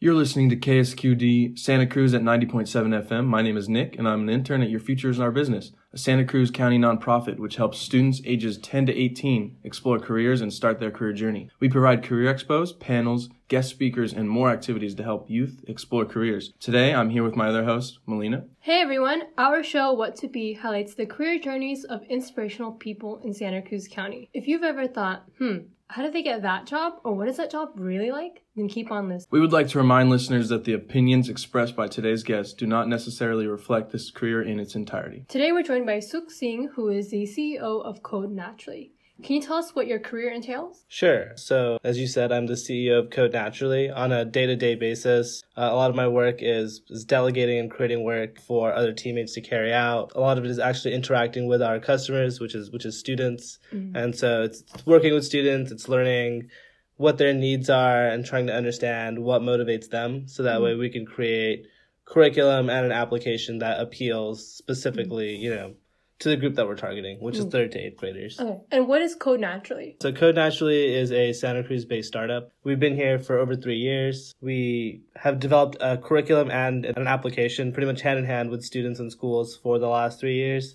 You're listening to KSQD Santa Cruz at 90.7 FM. My name is Nick, and I'm an intern at Your Future is Our Business, a Santa Cruz County nonprofit which helps students ages 10 to 18 explore careers and start their career journey. We provide career expos, panels, guest speakers, and more activities to help youth explore careers. Today, I'm here with my other host, Melina. Hey everyone, our show What to Be highlights the career journeys of inspirational people in Santa Cruz County. If you've ever thought, hmm, how did they get that job? Or what is that job really like? Then keep on listening. We would like to remind listeners that the opinions expressed by today's guests do not necessarily reflect this career in its entirety. Today we're joined by Sukh Singh, who is the CEO of Code Naturally. Can you tell us what your career entails? Sure. So, as you said, I'm the CEO of Code Naturally. On a day to day basis, uh, a lot of my work is, is delegating and creating work for other teammates to carry out. A lot of it is actually interacting with our customers, which is which is students. Mm-hmm. And so it's working with students, it's learning what their needs are and trying to understand what motivates them so that mm-hmm. way we can create curriculum and an application that appeals specifically, mm-hmm. you know, to the group that we're targeting, which is mm. third to eighth graders. Okay. And what is Code Naturally? So Code Naturally is a Santa Cruz based startup. We've been here for over three years. We have developed a curriculum and an application pretty much hand in hand with students and schools for the last three years.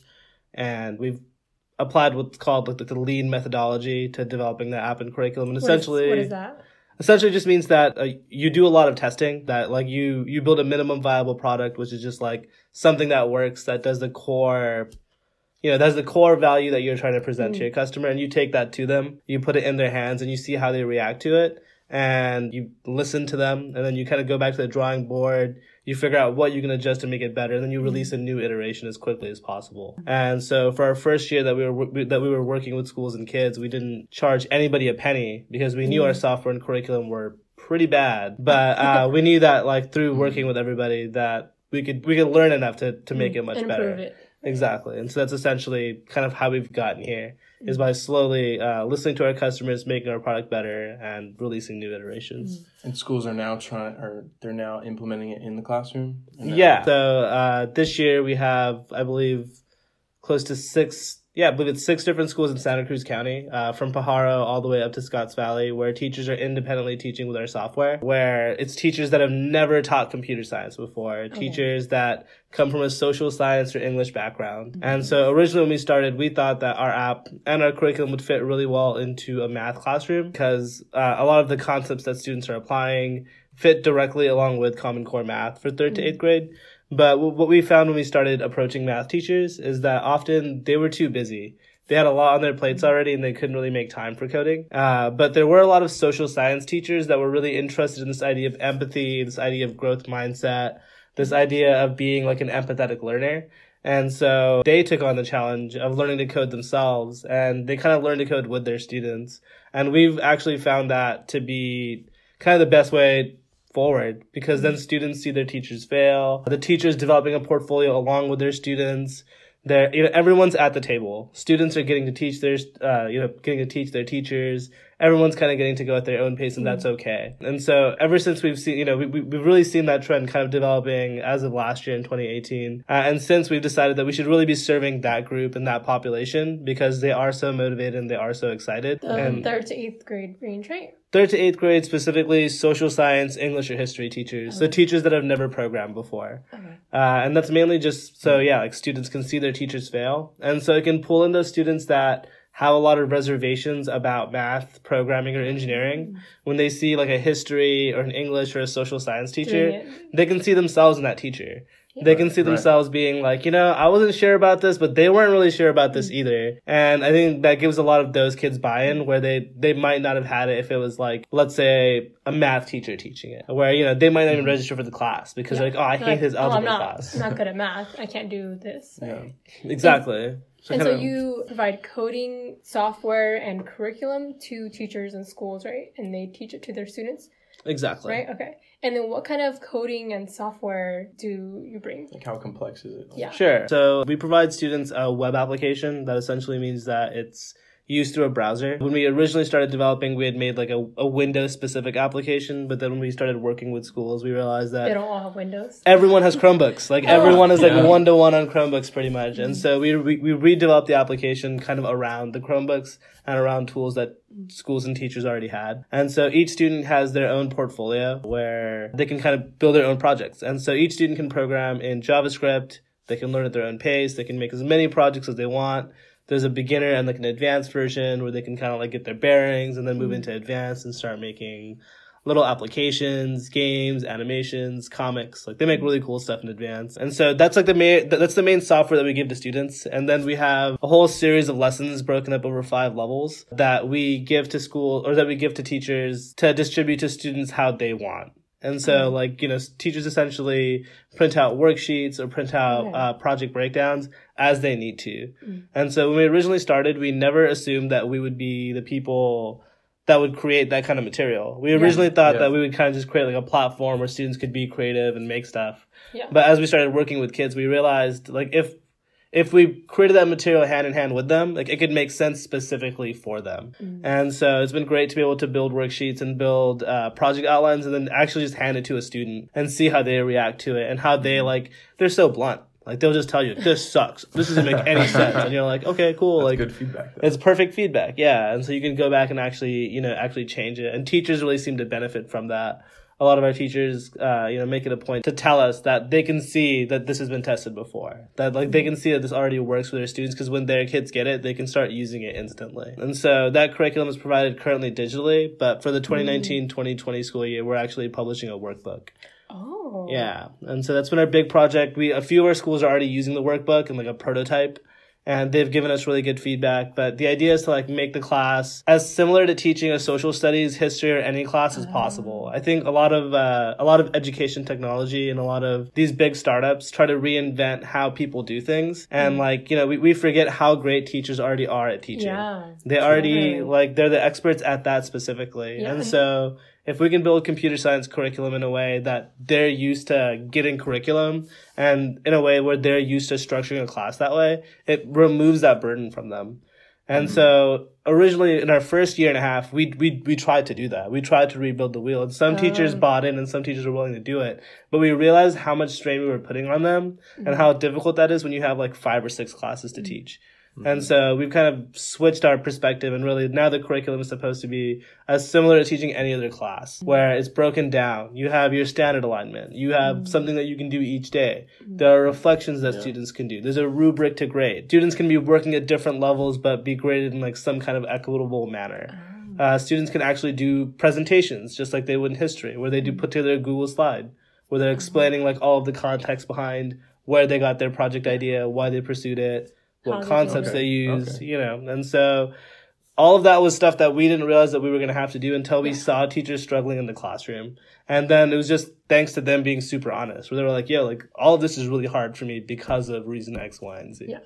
And we've applied what's called like the lean methodology to developing the app and curriculum. And essentially, what is, what is that? essentially just means that uh, you do a lot of testing that like you you build a minimum viable product which is just like something that works that does the core you know that's the core value that you're trying to present mm. to your customer and you take that to them you put it in their hands and you see how they react to it and you listen to them and then you kind of go back to the drawing board you figure out what you can adjust to make it better and then you mm. release a new iteration as quickly as possible and so for our first year that we were that we were working with schools and kids we didn't charge anybody a penny because we knew mm. our software and curriculum were pretty bad but uh, we knew that like through working with everybody that we could we could learn enough to to make mm. it much better it. Exactly. And so that's essentially kind of how we've gotten here is by slowly uh, listening to our customers, making our product better, and releasing new iterations. Mm-hmm. And schools are now trying, or they're now implementing it in the classroom. Yeah. So uh, this year we have, I believe, close to six yeah, I believe it's six different schools in Santa Cruz County, uh, from Pajaro all the way up to Scotts Valley, where teachers are independently teaching with our software, where it's teachers that have never taught computer science before, okay. teachers that come from a social science or English background. Mm-hmm. And so originally when we started, we thought that our app and our curriculum would fit really well into a math classroom because uh, a lot of the concepts that students are applying fit directly along with Common Core math for 3rd mm-hmm. to eighth grade. But what we found when we started approaching math teachers is that often they were too busy. They had a lot on their plates already and they couldn't really make time for coding. Uh, but there were a lot of social science teachers that were really interested in this idea of empathy, this idea of growth mindset, this idea of being like an empathetic learner. And so they took on the challenge of learning to code themselves and they kind of learned to code with their students. And we've actually found that to be kind of the best way forward because then students see their teachers fail. The teachers developing a portfolio along with their students. They're, you know, everyone's at the table. Students are getting to teach their, uh, you know, getting to teach their teachers. Everyone's kind of getting to go at their own pace and that's okay. And so ever since we've seen, you know, we, we, we've really seen that trend kind of developing as of last year in 2018. Uh, and since we've decided that we should really be serving that group and that population because they are so motivated and they are so excited. The and third to eighth grade range, right? Third to eighth grade, specifically social science, English, or history teachers. Okay. So teachers that have never programmed before. Okay. Uh, and that's mainly just so, yeah, like students can see their teachers fail. And so it can pull in those students that have a lot of reservations about math, programming, or engineering. Mm-hmm. When they see like a history or an English or a social science teacher, they can see themselves in that teacher. They can see themselves right. being like, you know, I wasn't sure about this, but they weren't really sure about this mm. either. And I think that gives a lot of those kids buy-in where they, they might not have had it if it was like, let's say a math teacher teaching it, where, you know, they might not even mm. register for the class because yeah. like, oh, I hate like, his algebra oh, I'm not, class. I'm not good at math. I can't do this. Yeah. Exactly. So and so you provide coding software and curriculum to teachers and schools, right? And they teach it to their students. Exactly. Right. Okay. And then what kind of coding and software do you bring? Like how complex is it? Yeah. Sure. So we provide students a web application that essentially means that it's used through a browser. When we originally started developing, we had made like a, a Windows specific application, but then when we started working with schools, we realized that They don't all have Windows. everyone has Chromebooks. Like Oh. everyone is like one to one on Chromebooks pretty much. And mm-hmm. so we, we we redeveloped the application kind of around the Chromebooks and around tools that schools and teachers already had. And so each student has their own portfolio where they can kind of build their own projects. And so each student can program in JavaScript. They can learn at their own pace. They can make as many projects as they want. There's a beginner and like an advanced version where they can kind of like get their bearings and then move mm-hmm. into advanced and start making little applications, games, animations, comics. Like they make really cool stuff in advance. And so that's like the main that's the main software that we give to students. And then we have a whole series of lessons broken up over five levels that we give to school or that we give to teachers to distribute to students how they want. And so, like, you know, teachers essentially print out worksheets or print out Okay. uh, project breakdowns as they need to. And so when we originally started, we never assumed that we would be the people that would create that kind of material. We originally thought Yeah. that we would kind of just create like a platform where students could be creative and make stuff. Yeah. But as we started working with kids, we realized like if if we created that material hand in hand with them, like it could make sense specifically for them. And so it's been great to be able to build worksheets and build uh, project outlines and then actually just hand it to a student and see how they react to it and how they like they're so blunt. Like they'll just tell you this sucks. This doesn't make any sense, and you're like, okay, cool. That's like good feedback. Though. it's perfect feedback, yeah. And so you can go back and actually, you know, actually change it. And teachers really seem to benefit from that. A lot of our teachers, uh, you know, make it a point to tell us that they can see that this has been tested before. That like they can see that this already works for their students because when their kids get it, they can start using it instantly. And so that curriculum is provided currently digitally, but for the 2019-2020 school year, we're actually publishing a workbook. Oh. Yeah, and so that's been our big project. We a few of our schools are already using the workbook and like a prototype, and they've given us really good feedback. But the idea is to like make the class as similar to teaching a social studies, history, or any class as possible. I think a lot of uh, a lot of education technology and a lot of these big startups try to reinvent how people do things, and like you know we, we forget how great teachers already are at teaching. Yeah. They already like they're the experts at that specifically. Yeah. And so if we can build computer science curriculum in a way that they're used to getting curriculum and in a way where they're used to structuring a class that way, it removes that burden from them. And mm-hmm. so originally in our first year and a half, we, we, we tried to do that. We tried to rebuild the wheel and some teachers Oh. bought in and some teachers were willing to do it. But we realized how much strain we were putting on them and mm-hmm. how difficult that is when you have like five or six classes to mm-hmm. teach. And so we've kind of switched our perspective and really now the curriculum is supposed to be as similar to teaching any other class where it's broken down. You have your standard alignment. You have mm-hmm. something that you can do each day. Mm-hmm. There are reflections that students can do. There's a rubric to grade. Students can be working at different levels but be graded in like some kind of equitable manner. Ah. Uh, students can actually do presentations just like they would in history where they do mm-hmm. put together a Google slide where they're explaining like all of the context behind where they got their project idea, why they pursued it, what concepts Okay. they use, Okay. you know. And so all of that was stuff that we didn't realize that we were going to have to do until we saw teachers struggling in the classroom. And then it was just thanks to them being super honest, where they were like, "Yo, like all of this is really hard for me because of reason X, Y, and Z." Yeah.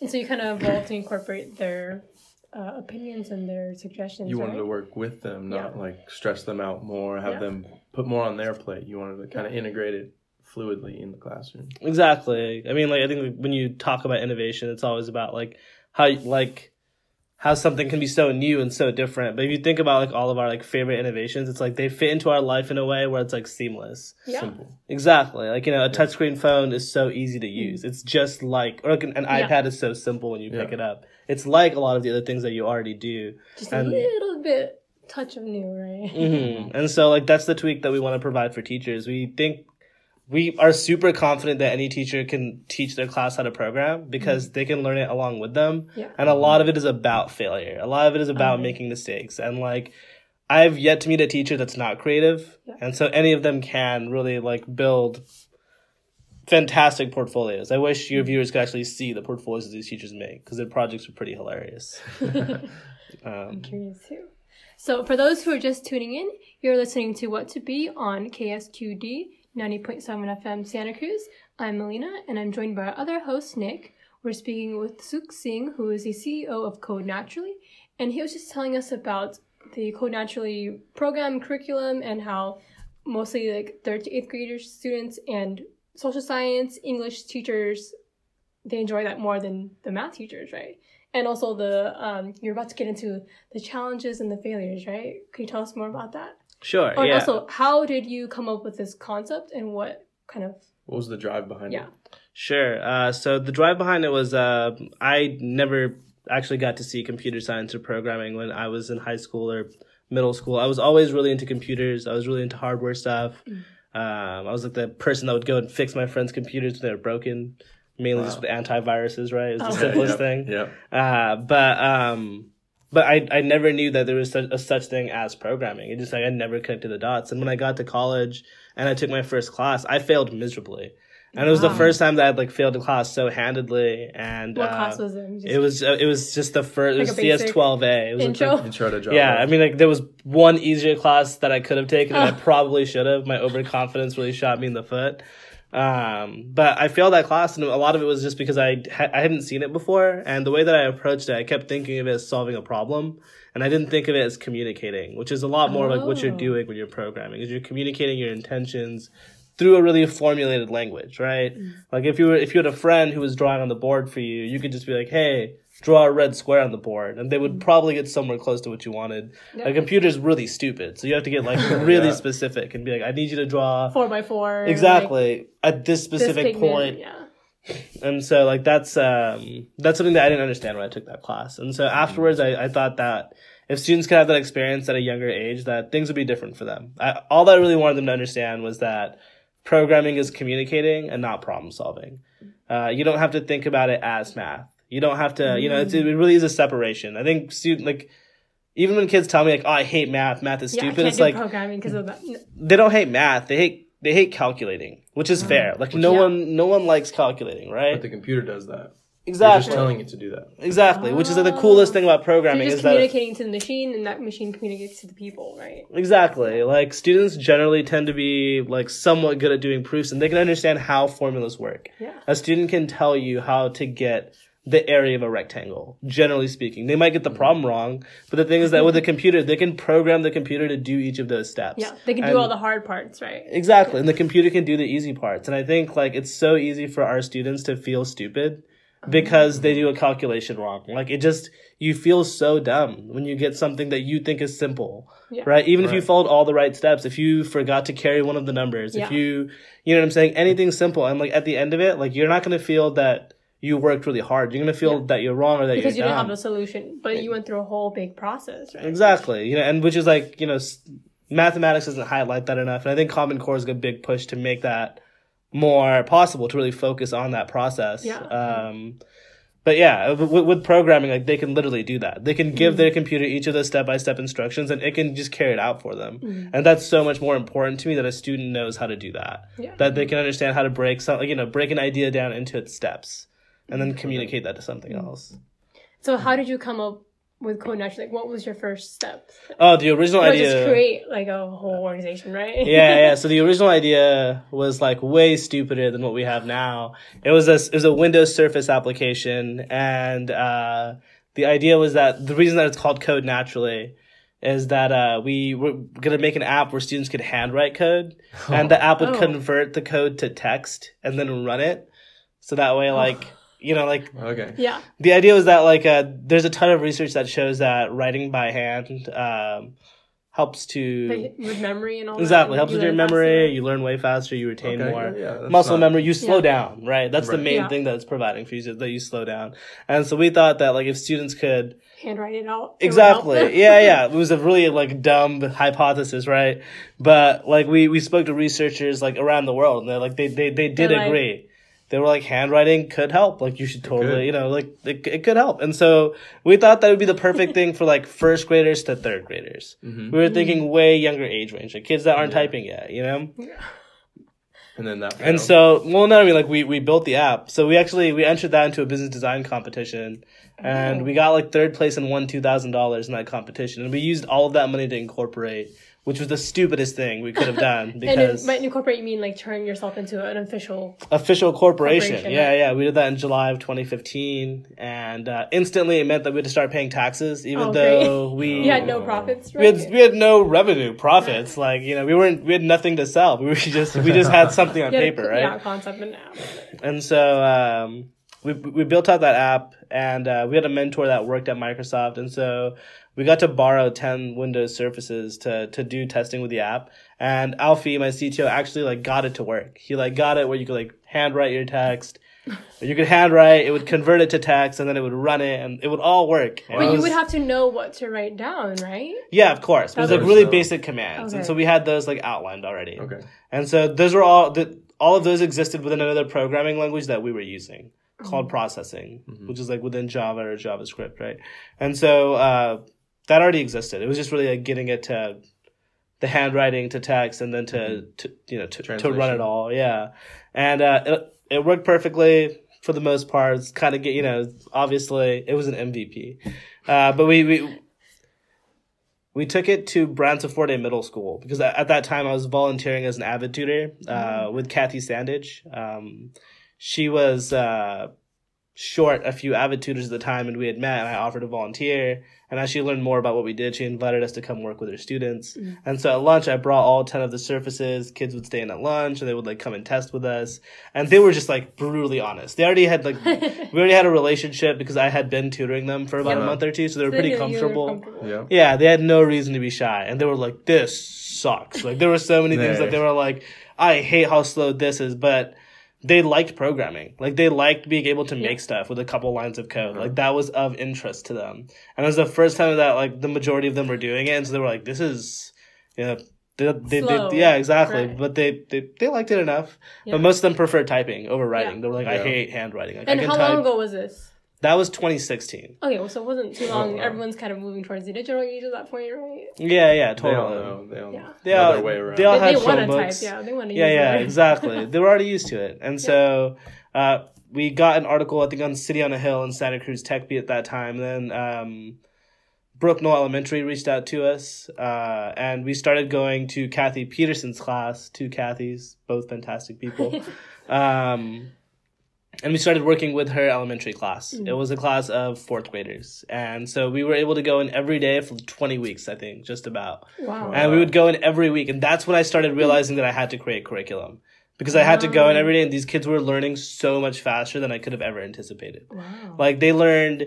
And so you kind of evolved to incorporate their uh, opinions and their suggestions. You wanted right? to work with them, not Yeah. like stress them out more, have Yeah. them put more on their plate. You wanted to kind of integrate it fluidly in the classroom. Exactly. I mean, like I think when you talk about innovation, it's always about like how like how something can be so new and so different. But if you think about like all of our like favorite innovations, it's like they fit into our life in a way where it's like seamless. Yeah. Simple. Exactly. Like you know, a touchscreen phone is so easy to use. It's just like or like an, an Yeah. iPad is so simple when you pick it up. It's like a lot of the other things that you already do. Just a little bit touch of new, right? hmm And so, like, that's the tweak that we want to provide for teachers. We think we are super confident that any teacher can teach their class how to program because mm-hmm. they can learn it along with them. Yeah. And a lot of it is about failure. A lot of it is about Okay. making mistakes. And like, I've yet to meet a teacher that's not creative. Yeah. And so any of them can really like build fantastic portfolios. I wish your mm-hmm. viewers could actually see the portfolios that these teachers make because their projects are pretty hilarious. Um, Curious too. So, for those who are just tuning in, you're listening to What to Be on KSQD 90.7 FM Santa Cruz. I'm Melina, and I'm joined by our other host, Nick. We're speaking with Sukh Singh, who is the CEO of Code Naturally, and he was just telling us about the Code Naturally program curriculum and how mostly like third to eighth graders, students, and social science, English teachers, they enjoy that more than the math teachers, right? and also the um, you're about to get into the challenges and the failures, right? Can you tell us more about that? Sure. Oh, and yeah. also, how did you come up with this concept, and what kind of What was the drive behind yeah? it? Yeah. Sure. Uh, so the drive behind it was uh, I never actually got to see computer science or programming when I was in high school or middle school. I was always really into computers. I was really into hardware stuff. Mm. Um, I was like the person that would go and fix my friends' computers when they were broken, mainly just with antiviruses, right? It's the Oh. simplest yep, thing. Yeah. Uh, but um, but I I never knew that there was such a such thing as programming. It just like I never connected the dots. And when I got to college and I took my first class, I failed miserably. And it was the first time that I'd like failed a class so handedly. And What uh, class was it? Just it was uh, it was just the first. Like it was CS twelve A. It was intro. Like, Intro to Java. yeah, I mean, like there was one easier class that I could have taken, and I probably should have. My overconfidence really shot me in the foot. Um, but I failed that class, and a lot of it was just because I ha- I hadn't seen it before, and the way that I approached it, I kept thinking of it as solving a problem, and I didn't think of it as communicating, which is a lot more like what you're Oh. doing when you're programming, is you're communicating your intentions through a really formulated language, right? Mm. Like if you were if you had a friend who was drawing on the board for you, you could just be like, "Hey, draw a red square on the board," and they would probably get somewhere close to what you wanted. Yeah. A computer's really stupid, so you have to get like really Yeah. specific and be like, "I need you to draw four by four. exactly at this like, this specific pigment, point." Yeah. And so like that's um that's something that I didn't understand when I took that class. And so afterwards, I, I thought that if students could have that experience at a younger age, that things would be different for them. I, all that I really wanted them to understand was that programming is communicating and not problem solving. Uh, you don't have to think about it as math. You don't have to, you know, it's, mm. it really is a separation. I think student like even when kids tell me like, "Oh, I hate math. Math is Yeah, I stupid," can't it's do like programming because of that. they don't hate math. They hate they hate calculating, which is mm. fair. Like no Yeah. one no one likes calculating, right? But the computer does that. They're exactly. just telling it to do that. Exactly, which is like the coolest thing about You're programming just is that communicating to the machine, and that machine communicates to the people, right? exactly like students generally tend to be like somewhat good at doing proofs and they can understand how formulas work. Yeah. A student can tell you how to get the area of a rectangle. Generally speaking, they might get the problem mm-hmm. wrong, but the thing is that with a computer, they can program the computer to do each of those steps. Yeah, they can do And- all the hard parts, right? Exactly. And the computer can do the easy parts. And I think like it's so easy for our students to feel stupid mm-hmm. because they do a calculation wrong. Like it just you feel so dumb when you get something that you think is simple. Yeah. Right? Even if you followed all the right steps, if you forgot to carry one of the numbers, if you you know what I'm saying, anything simple and like at the end of it, like you're not going to feel that you worked really hard. You're going to feel Yeah. that you're wrong or that you're Because you didn't have a solution, but you went through a whole big process, right? Exactly. You know, and which is like, you know, s- mathematics doesn't highlight that enough. And I think Common Core is a big push to make that more possible to really focus on that process. Yeah. Um, but yeah, with, with programming, like they can literally do that. They can Mm-hmm. give their computer each of the step by step instructions and it can just carry it out for them. Mm-hmm. And that's so much more important to me that a student knows how to do that. Yeah. That they can understand how to break some, you know, break an idea down into its steps and then communicate that to something else. So how did you come up with Code Naturally? Like, what was your first step? Oh, the original idea. just create like a whole organization, right? yeah, yeah. So the original idea was like way stupider than what we have now. It was a it was a Windows Surface application, and uh, the idea was that the reason that it's called Code Naturally is that uh, we were gonna make an app where students could handwrite code, and the app would Oh. convert the code to text and then run it. So that way, like you know, like Okay. yeah. the idea was that like uh, there's a ton of research that shows that writing by hand um, helps to Like, with memory and all that. Exactly. that. Helps you with your memory. faster. You learn way faster. You retain Okay, more. yeah, yeah, Muscle not- memory. You slow Yeah. down, right? That's the main Yeah. thing that it's providing for you, is that you slow down. And so we thought that like if students could Handwrite it out. it would. Exactly. yeah, yeah. It was a really like dumb hypothesis, right? But like we we spoke to researchers like around the world, and they're like they they they did They're like- agree. They were like handwriting could help. Like you should totally, you know, like it, it could help. And so we thought that would be the perfect thing for like first graders to third graders. Mhm. We were thinking way younger age range, like kids that aren't Yeah. typing yet, you know. And then that. And so, well, no, I mean, like we we built the app. So we actually we entered that into a business design competition, and Oh. we got like third place and won two thousand dollars in that competition. And we used all of that money to incorporate, which was the stupidest thing we could have done And because in, by incorporate, you mean like turn yourself into an official. official corporation. Corporation, yeah, right. yeah, we did that in July of 2015, and uh, instantly it meant that we had to start paying taxes, even Oh, great. though we You had no profits, we had we had no revenue profits. Like you know, we weren't we had nothing to sell. We just we just had something on had a- paper, right? Yeah, concept and app. And so, um, we we built out that app, and uh, we had a mentor that worked at Microsoft, and so we got to borrow ten Windows Surfaces to to do testing with the app. And Alfie, my CTO, actually like got it to work. He like got it where you could like handwrite your text. You could handwrite, it would convert it to text, and then it would run it, and it would all work. And But it you would have to know what to write down, right? yeah, of course. It was like really So- basic commands, and so we had those like outlined already. Okay. And so those were all the all of those existed within another programming language that we were using called processing, which is like within Java or JavaScript, right? And so uh, that already existed. It was just really like getting it to the handwriting to text and then to, to you know to, to run it all, yeah. And uh, it it worked perfectly for the most part. It's kind of get you know obviously it was an MVP, uh, but we we we took it to Branciforte Middle School because at at that time I was volunteering as an avid tutor uh, with Kathy Sandage. Um, she was uh, short a few avid tutors at the time, and we had met, and I offered to volunteer. And as she learned more about what we did, she invited us to come work with her students. Mm. And so at lunch, I brought all 10 of the surfaces. Kids would stay in at lunch, and they would like come and test with us. And they were just like brutally honest. They already had like, we already had a relationship because I had been tutoring them for about a month or two, so they were They pretty knew you were comfortable. comfortable. Yeah. Yeah, they had no reason to be shy, and they were like, "This sucks." Like there were so many things that they were like, "I hate how slow this is," but they liked programming. Like they liked being able to make Yeah. stuff with a couple lines of code. Uh-huh. Like that was of interest to them, and it was the first time that like the majority of them were doing it, and so they were like, "This is, you know." They, they, Slow. they, yeah, exactly. Right. But they, they, they liked it enough. Yeah. But most of them prefer typing over writing. Yeah. They were like, I Yeah. hate handwriting. Like, And I can how type. long ago was this? That was 2016. Okay, well, so it wasn't too long. wow. Everyone's kind of moving towards the digital age at that point, right? Yeah, yeah, totally. They totally. all know. They all Yeah. They know all, their way around. they all They, had they want to type, Chromebooks. yeah. They want to yeah, use yeah, it. exactly. they were already used to it, and so uh, we got an article I think on City on a Hill and Santa Cruz Tech Beat at that time. Then um, Brook Knoll Elementary reached out to us, uh, and we started going to Kathy Peterson's class. Two Kathys, both fantastic people. um, and we started working with her elementary class. It was a class of fourth graders, and so we were able to go in every day for twenty weeks, I think, just about. Wow. and we would go in every week. And that's when i started realizing that i had to create curriculum. Because i had to go in every day and these kids were learning so much faster than i could have ever anticipated. Wow. like they learned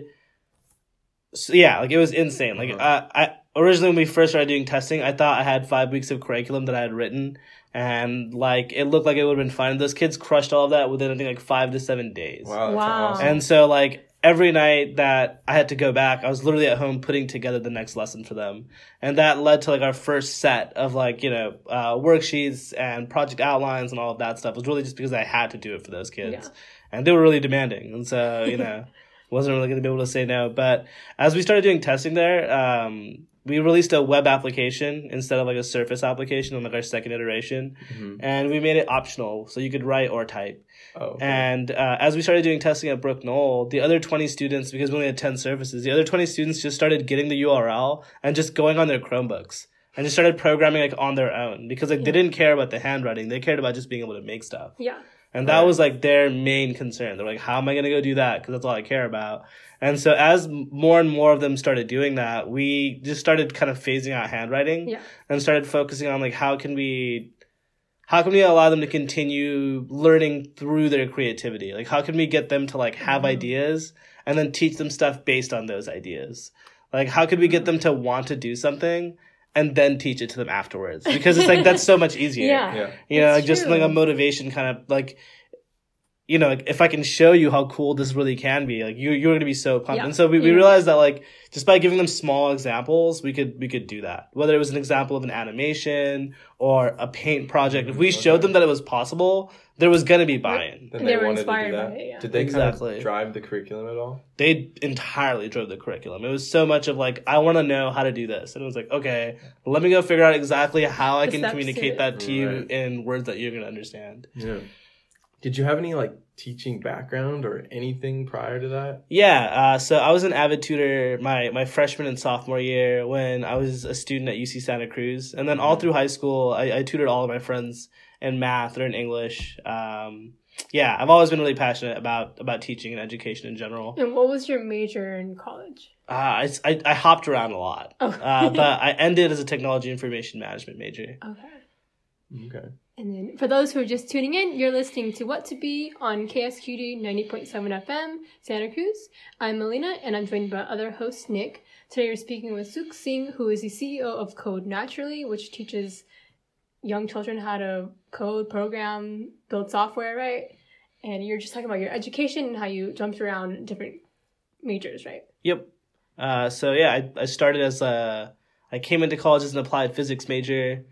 so, yeah like it was insane. Like uh, i originally when we first started doing testing i thought i had five weeks of curriculum that i had written and like it looked like it would have been fine those kids crushed all of that within i think like five to seven days Wow. That's Wow. awesome. and so like every night that I had to go back, I was literally at home putting together the next lesson for them. And that led to like our first set of like, you know, uh, worksheets and project outlines and all of that stuff. It was really just because I had to do it for those kids. Yeah. And they were really demanding. And so, you know, wasn't really going to be able to say no. But as we started doing testing there, um, we released a web application instead of like a surface application on like our second iteration. And we made it optional. So you could write or type. Oh, okay. And uh, as we started doing testing at Brook Knoll, the other 20 students, because we only had 10 surfaces, the other 20 students just started getting the URL and just going on their Chromebooks and just started programming like on their own because like they didn't care about the handwriting. They cared about just being able to make stuff. yeah. And that was like their main concern. They're like, how am I going to go do that? Because that's all I care about. And so as more and more of them started doing that, we just started kind of phasing out handwriting Yeah. and started focusing on like how can we how can we allow them to continue learning through their creativity? Like how can we get them to like have mm-hmm. ideas and then teach them stuff based on those ideas? Like how could we get them to want to do something and then teach it to them afterwards? Because it's like that's so much easier. Yeah. yeah. You know, like just like a motivation kind of like you know, like if I can show you how cool this really can be, like you you're gonna be so pumped. Yeah. And so we, we realized that like just by giving them small examples, we could we could do that. Whether it was an example of an animation or a paint project, if we mm-hmm. showed them that it was possible, there was gonna be buy-in. Then They were wanted to do inspired by that. it, yeah. Did they Exactly. kind of drive the curriculum at all? They entirely drove the curriculum. It was so much of like, I want to know how to do this, and it was like, okay, let me go figure out exactly how I The can communicate to- that to you in words that you're gonna understand. Yeah. Did you have any like teaching background or anything prior to that? Yeah, uh, so I was an avid tutor my, my freshman and sophomore year when I was a student at UC Santa Cruz. And then all through high school, I, I tutored all of my friends in math or in English. Um, yeah, I've always been really passionate about, about teaching and education in general. And what was your major in college? Uh, I, I, I hopped around a lot, Oh. uh, but I ended as a technology information management major. Okay. Okay. And then for those who are just tuning in, you're listening to What to Be on KSQD 90.7 FM, Santa Cruz. I'm Melina and I'm joined by other host Nick. Today we're speaking with Sukh Singh, who is the CEO of Code Naturally, which teaches young children how to code, program, build software, right? And you're just talking about your education and how you jumped around different majors, right? Yep. Uh, so yeah, I, I started as a, I came into college as an applied physics major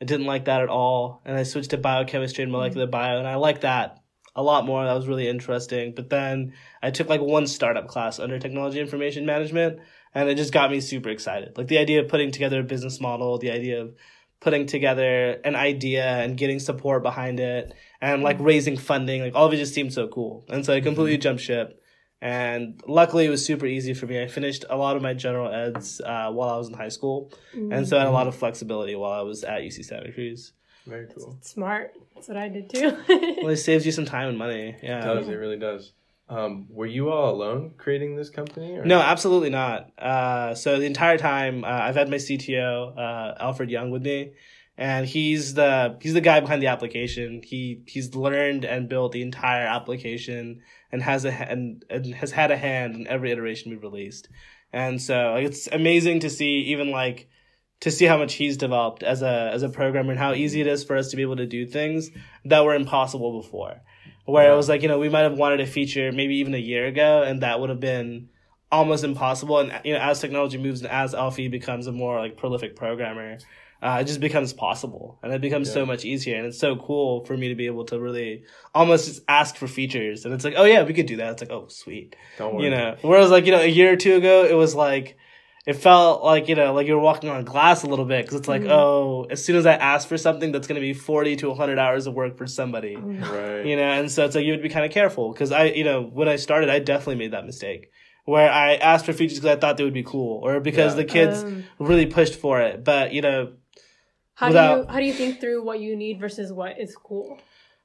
I didn't like that at all. And I switched to biochemistry and molecular mm-hmm. bio, and I liked that a lot more. That was really interesting. But then I took like one startup class under technology information management, and it just got me super excited. Like the idea of putting together a business model, the idea of putting together an idea and getting support behind it, and like mm-hmm. raising funding, like all of it just seemed so cool. And so I completely mm-hmm. jumped ship and luckily, it was super easy for me. I finished a lot of my general eds uh, while I was in high school, mm-hmm. and so I had a lot of flexibility while I was at UC Santa Cruz. Very cool. smart. That's what I did too. well, it saves you some time and money. Yeah, it does. It really does. Um, were you all alone creating this company? Or? No, absolutely not. Uh, so the entire time, uh, I've had my CTO uh, Alfred Young with me, and he's the he's the guy behind the application. He he's learned and built the entire application and has a and, and has had a hand in every iteration we've released. And so it's amazing to see even like to see how much he's developed as a as a programmer and how easy it is for us to be able to do things that were impossible before. Where yeah. it was like, you know, we might have wanted a feature maybe even a year ago and that would have been almost impossible. And you know, as technology moves and as Alfie becomes a more like prolific programmer, uh, it just becomes possible and it becomes yeah. so much easier and it's so cool for me to be able to really almost just ask for features and it's like oh yeah we could do that it's like oh sweet Don't worry. you know whereas like you know a year or two ago it was like it felt like you know like you're walking on glass a little bit because it's like mm-hmm. oh as soon as i ask for something that's going to be 40 to 100 hours of work for somebody right you know and so it's like you would be kind of careful because i you know when i started i definitely made that mistake where I asked for features because I thought they would be cool, or because yeah. the kids um, really pushed for it. But you know, how without, do you how do you think through what you need versus what is cool?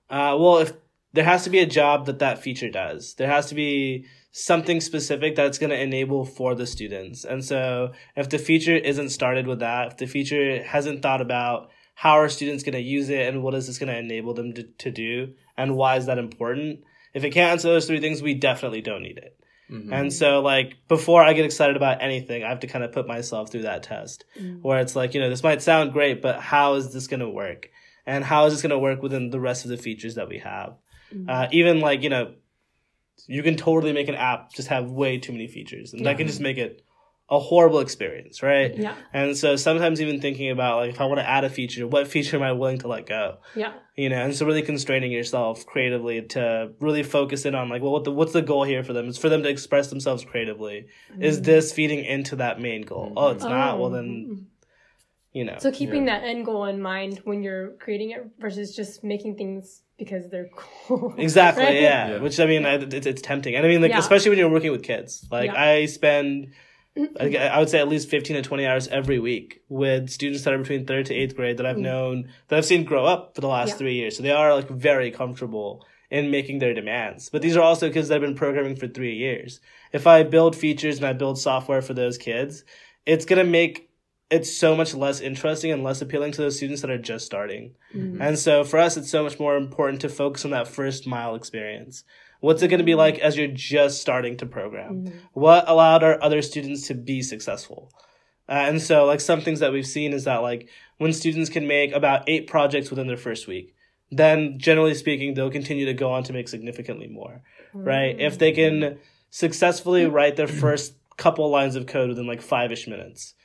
Uh, well, if there has to be a job that that feature does, there has to be something specific that's going to enable for the students. And so, if the feature isn't started with that, if the feature hasn't thought about how are students going to use it and what is this going to enable them to, to do and why is that important, if it can't answer those three things, we definitely don't need it. Mm-hmm. And so, like, before I get excited about anything, I have to kind of put myself through that test mm-hmm. where it's like, you know, this might sound great, but how is this going to work? And how is this going to work within the rest of the features that we have? Mm-hmm. Uh, even like, you know, you can totally make an app just have way too many features and yeah. that can just make it a horrible experience, right? Yeah. And so sometimes even thinking about like if I want to add a feature, what feature am I willing to let go? Yeah. You know, and so really constraining yourself creatively to really focus in on like, well, what the what's the goal here for them? It's for them to express themselves creatively. Mm-hmm. Is this feeding into that main goal? Mm-hmm. Oh, it's oh. not. Well, then. Mm-hmm. You know. So keeping yeah. that end goal in mind when you're creating it versus just making things because they're cool. Exactly. right? yeah. yeah. Which I mean, it's, it's tempting, and I mean, like yeah. especially when you're working with kids. Like I spend I would say at least 15 to 20 hours every week with students that are between third to eighth grade that I've mm. known, that I've seen grow up for the last yeah. three years. So they are like very comfortable in making their demands. But these are also kids that have been programming for three years. If I build features and I build software for those kids, it's going to make it so much less interesting and less appealing to those students that are just starting. Mm-hmm. And so for us, it's so much more important to focus on that first mile experience. What's it going to be like as you're just starting to program? Mm-hmm. What allowed our other students to be successful? Uh, and so, like, some things that we've seen is that, like, when students can make about eight projects within their first week, then generally speaking, they'll continue to go on to make significantly more, mm-hmm. right? If they can successfully write their first couple lines of code within like five ish minutes,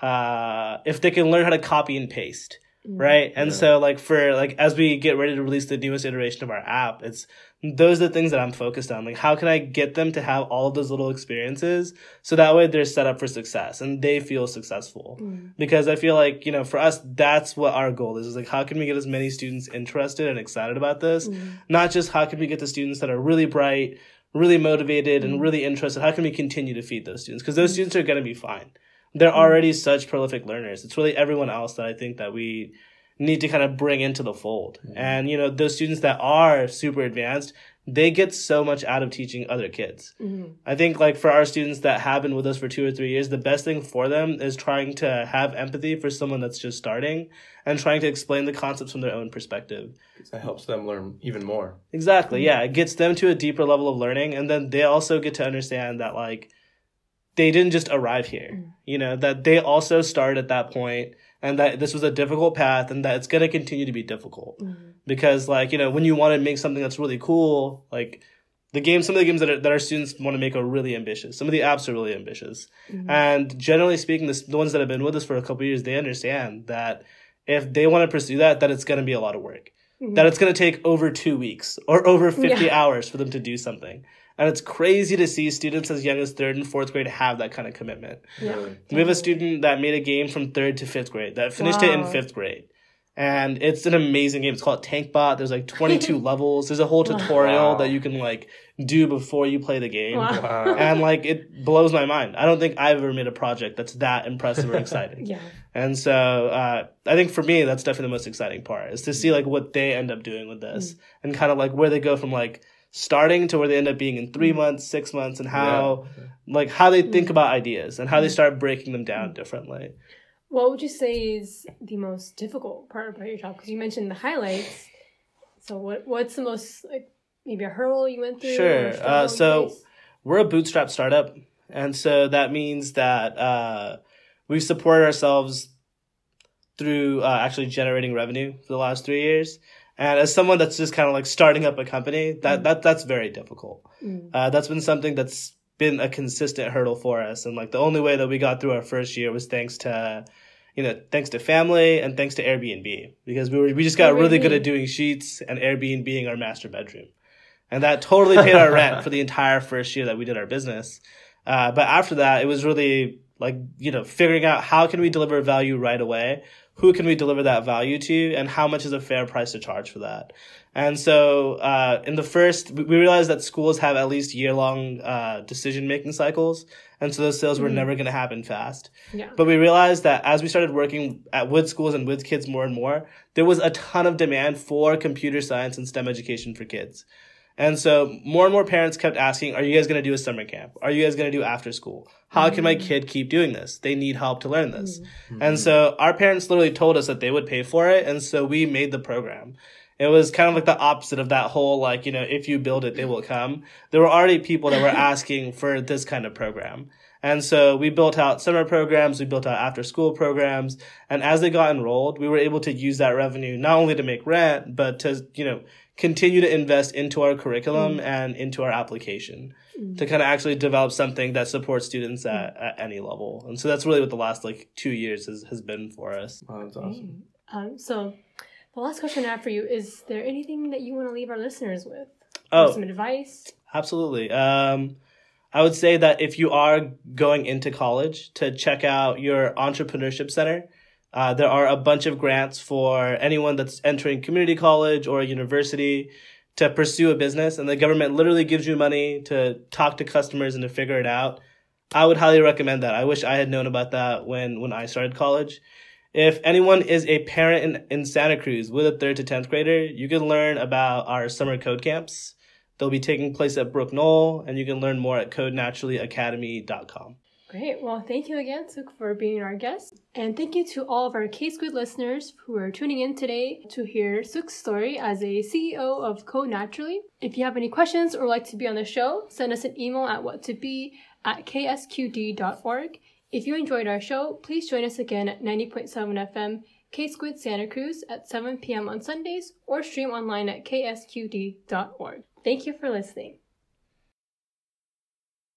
uh, if they can learn how to copy and paste, mm-hmm. right? And yeah. so, like, for like, as we get ready to release the newest iteration of our app, it's those are the things that I'm focused on. Like, how can I get them to have all of those little experiences so that way they're set up for success and they feel successful? Mm. Because I feel like, you know, for us, that's what our goal is, is like, how can we get as many students interested and excited about this? Mm. Not just how can we get the students that are really bright, really motivated, mm. and really interested? How can we continue to feed those students? Because those mm. students are going to be fine. They're mm. already such prolific learners. It's really everyone else that I think that we, need to kind of bring into the fold. Mm-hmm. And, you know, those students that are super advanced, they get so much out of teaching other kids. Mm-hmm. I think like for our students that have been with us for two or three years, the best thing for them is trying to have empathy for someone that's just starting and trying to explain the concepts from their own perspective. That helps them learn even more. Exactly. Yeah. It gets them to a deeper level of learning. And then they also get to understand that, like, they didn't just arrive here, mm. you know, that they also started at that point and that this was a difficult path and that it's going to continue to be difficult. Mm-hmm. Because, like, you know, when you want to make something that's really cool, like, the games, some of the games that, are, that our students want to make are really ambitious. Some of the apps are really ambitious. Mm-hmm. And generally speaking, this, the ones that have been with us for a couple years, they understand that if they want to pursue that, that it's going to be a lot of work. Mm-hmm. That it's going to take over two weeks or over 50 Yeah. hours for them to do something. And it's crazy to see students as young as third and fourth grade have that kind of commitment. Yeah. We have a student that made a game from third to fifth grade that finished it in fifth grade. And it's an amazing game. It's called Tank Bot. There's like 22 levels. There's a whole tutorial Wow. that you can like do before you play the game. Wow. Wow. And like it blows my mind. I don't think I've ever made a project that's that impressive or exciting. Yeah. And so uh, I think for me, that's definitely the most exciting part is to see like what they end up doing with this and kind of like where they go from like starting to where they end up being in three months, six months, and how like how they think about ideas and how they start breaking them down differently. What would you say is the most difficult part about your job? Because you mentioned the highlights. So what what's the most like maybe a hurdle you went through? Sure. Uh, so-? We're a bootstrap startup, and so that means that uh, we've supported ourselves through uh, actually generating revenue for the last three years. And as someone that's just kind of like starting up a company, that that that's very difficult. Mm. Uh, that's been something that's been a consistent hurdle for us, and like the only way that we got through our first year was thanks to, you know, thanks to family and thanks to Airbnb because we were we just got really good at doing sheets and Airbnb being our master bedroom, and that totally paid our rent for the entire first year that we did our business. Uh, but after that, it was really like you know figuring out how can we deliver value right away who can we deliver that value to and how much is a fair price to charge for that. And so uh, in the first we realized that schools have at least year long uh, decision making cycles and so those sales were never going to happen fast. Yeah. but we realized that as we started working at with schools and with kids more and more there was a ton of demand for computer science and stem education for kids and so more and more parents kept asking, are you guys going to do a summer camp? Are you guys going to do after school? How can my mm-hmm. kid keep doing this? They need help to learn this. Mm-hmm. And so our parents literally told us that they would pay for it. And so we made the program. It was kind of like the opposite of that whole, like, you know, if you build it, they will come. There were already people that were asking for this kind of program. And so we built out summer programs, we built out after school programs. And as they got enrolled, we were able to use that revenue not only to make rent, but to, you know, continue to invest into our curriculum and into our application to kind of actually develop something that supports students at, at any level. And so that's really what the last like two years has, has been for us. Wow, that's awesome. Um, so the last question I have for you is there anything that you want to leave our listeners with? Oh, Some advice? Absolutely. Um, I would say that if you are going into college, to check out your entrepreneurship center. Uh, there are a bunch of grants for anyone that's entering community college or a university to pursue a business, and the government literally gives you money to talk to customers and to figure it out. I would highly recommend that. I wish I had known about that when when I started college. If anyone is a parent in, in Santa Cruz with a third to tenth grader, you can learn about our summer code camps. They'll be taking place at Brook Knoll, and you can learn more at codenaturallyacademy.com. Great. Well, thank you again, Sukh, for being our guest. And thank you to all of our K Squid listeners who are tuning in today to hear Sukh's story as a CEO of Code Naturally. If you have any questions or like to be on the show, send us an email at whattobe at ksqd.org. If you enjoyed our show, please join us again at 90.7 FM K Squid Santa Cruz at 7 p.m. on Sundays or stream online at ksqd.org. Thank you for listening.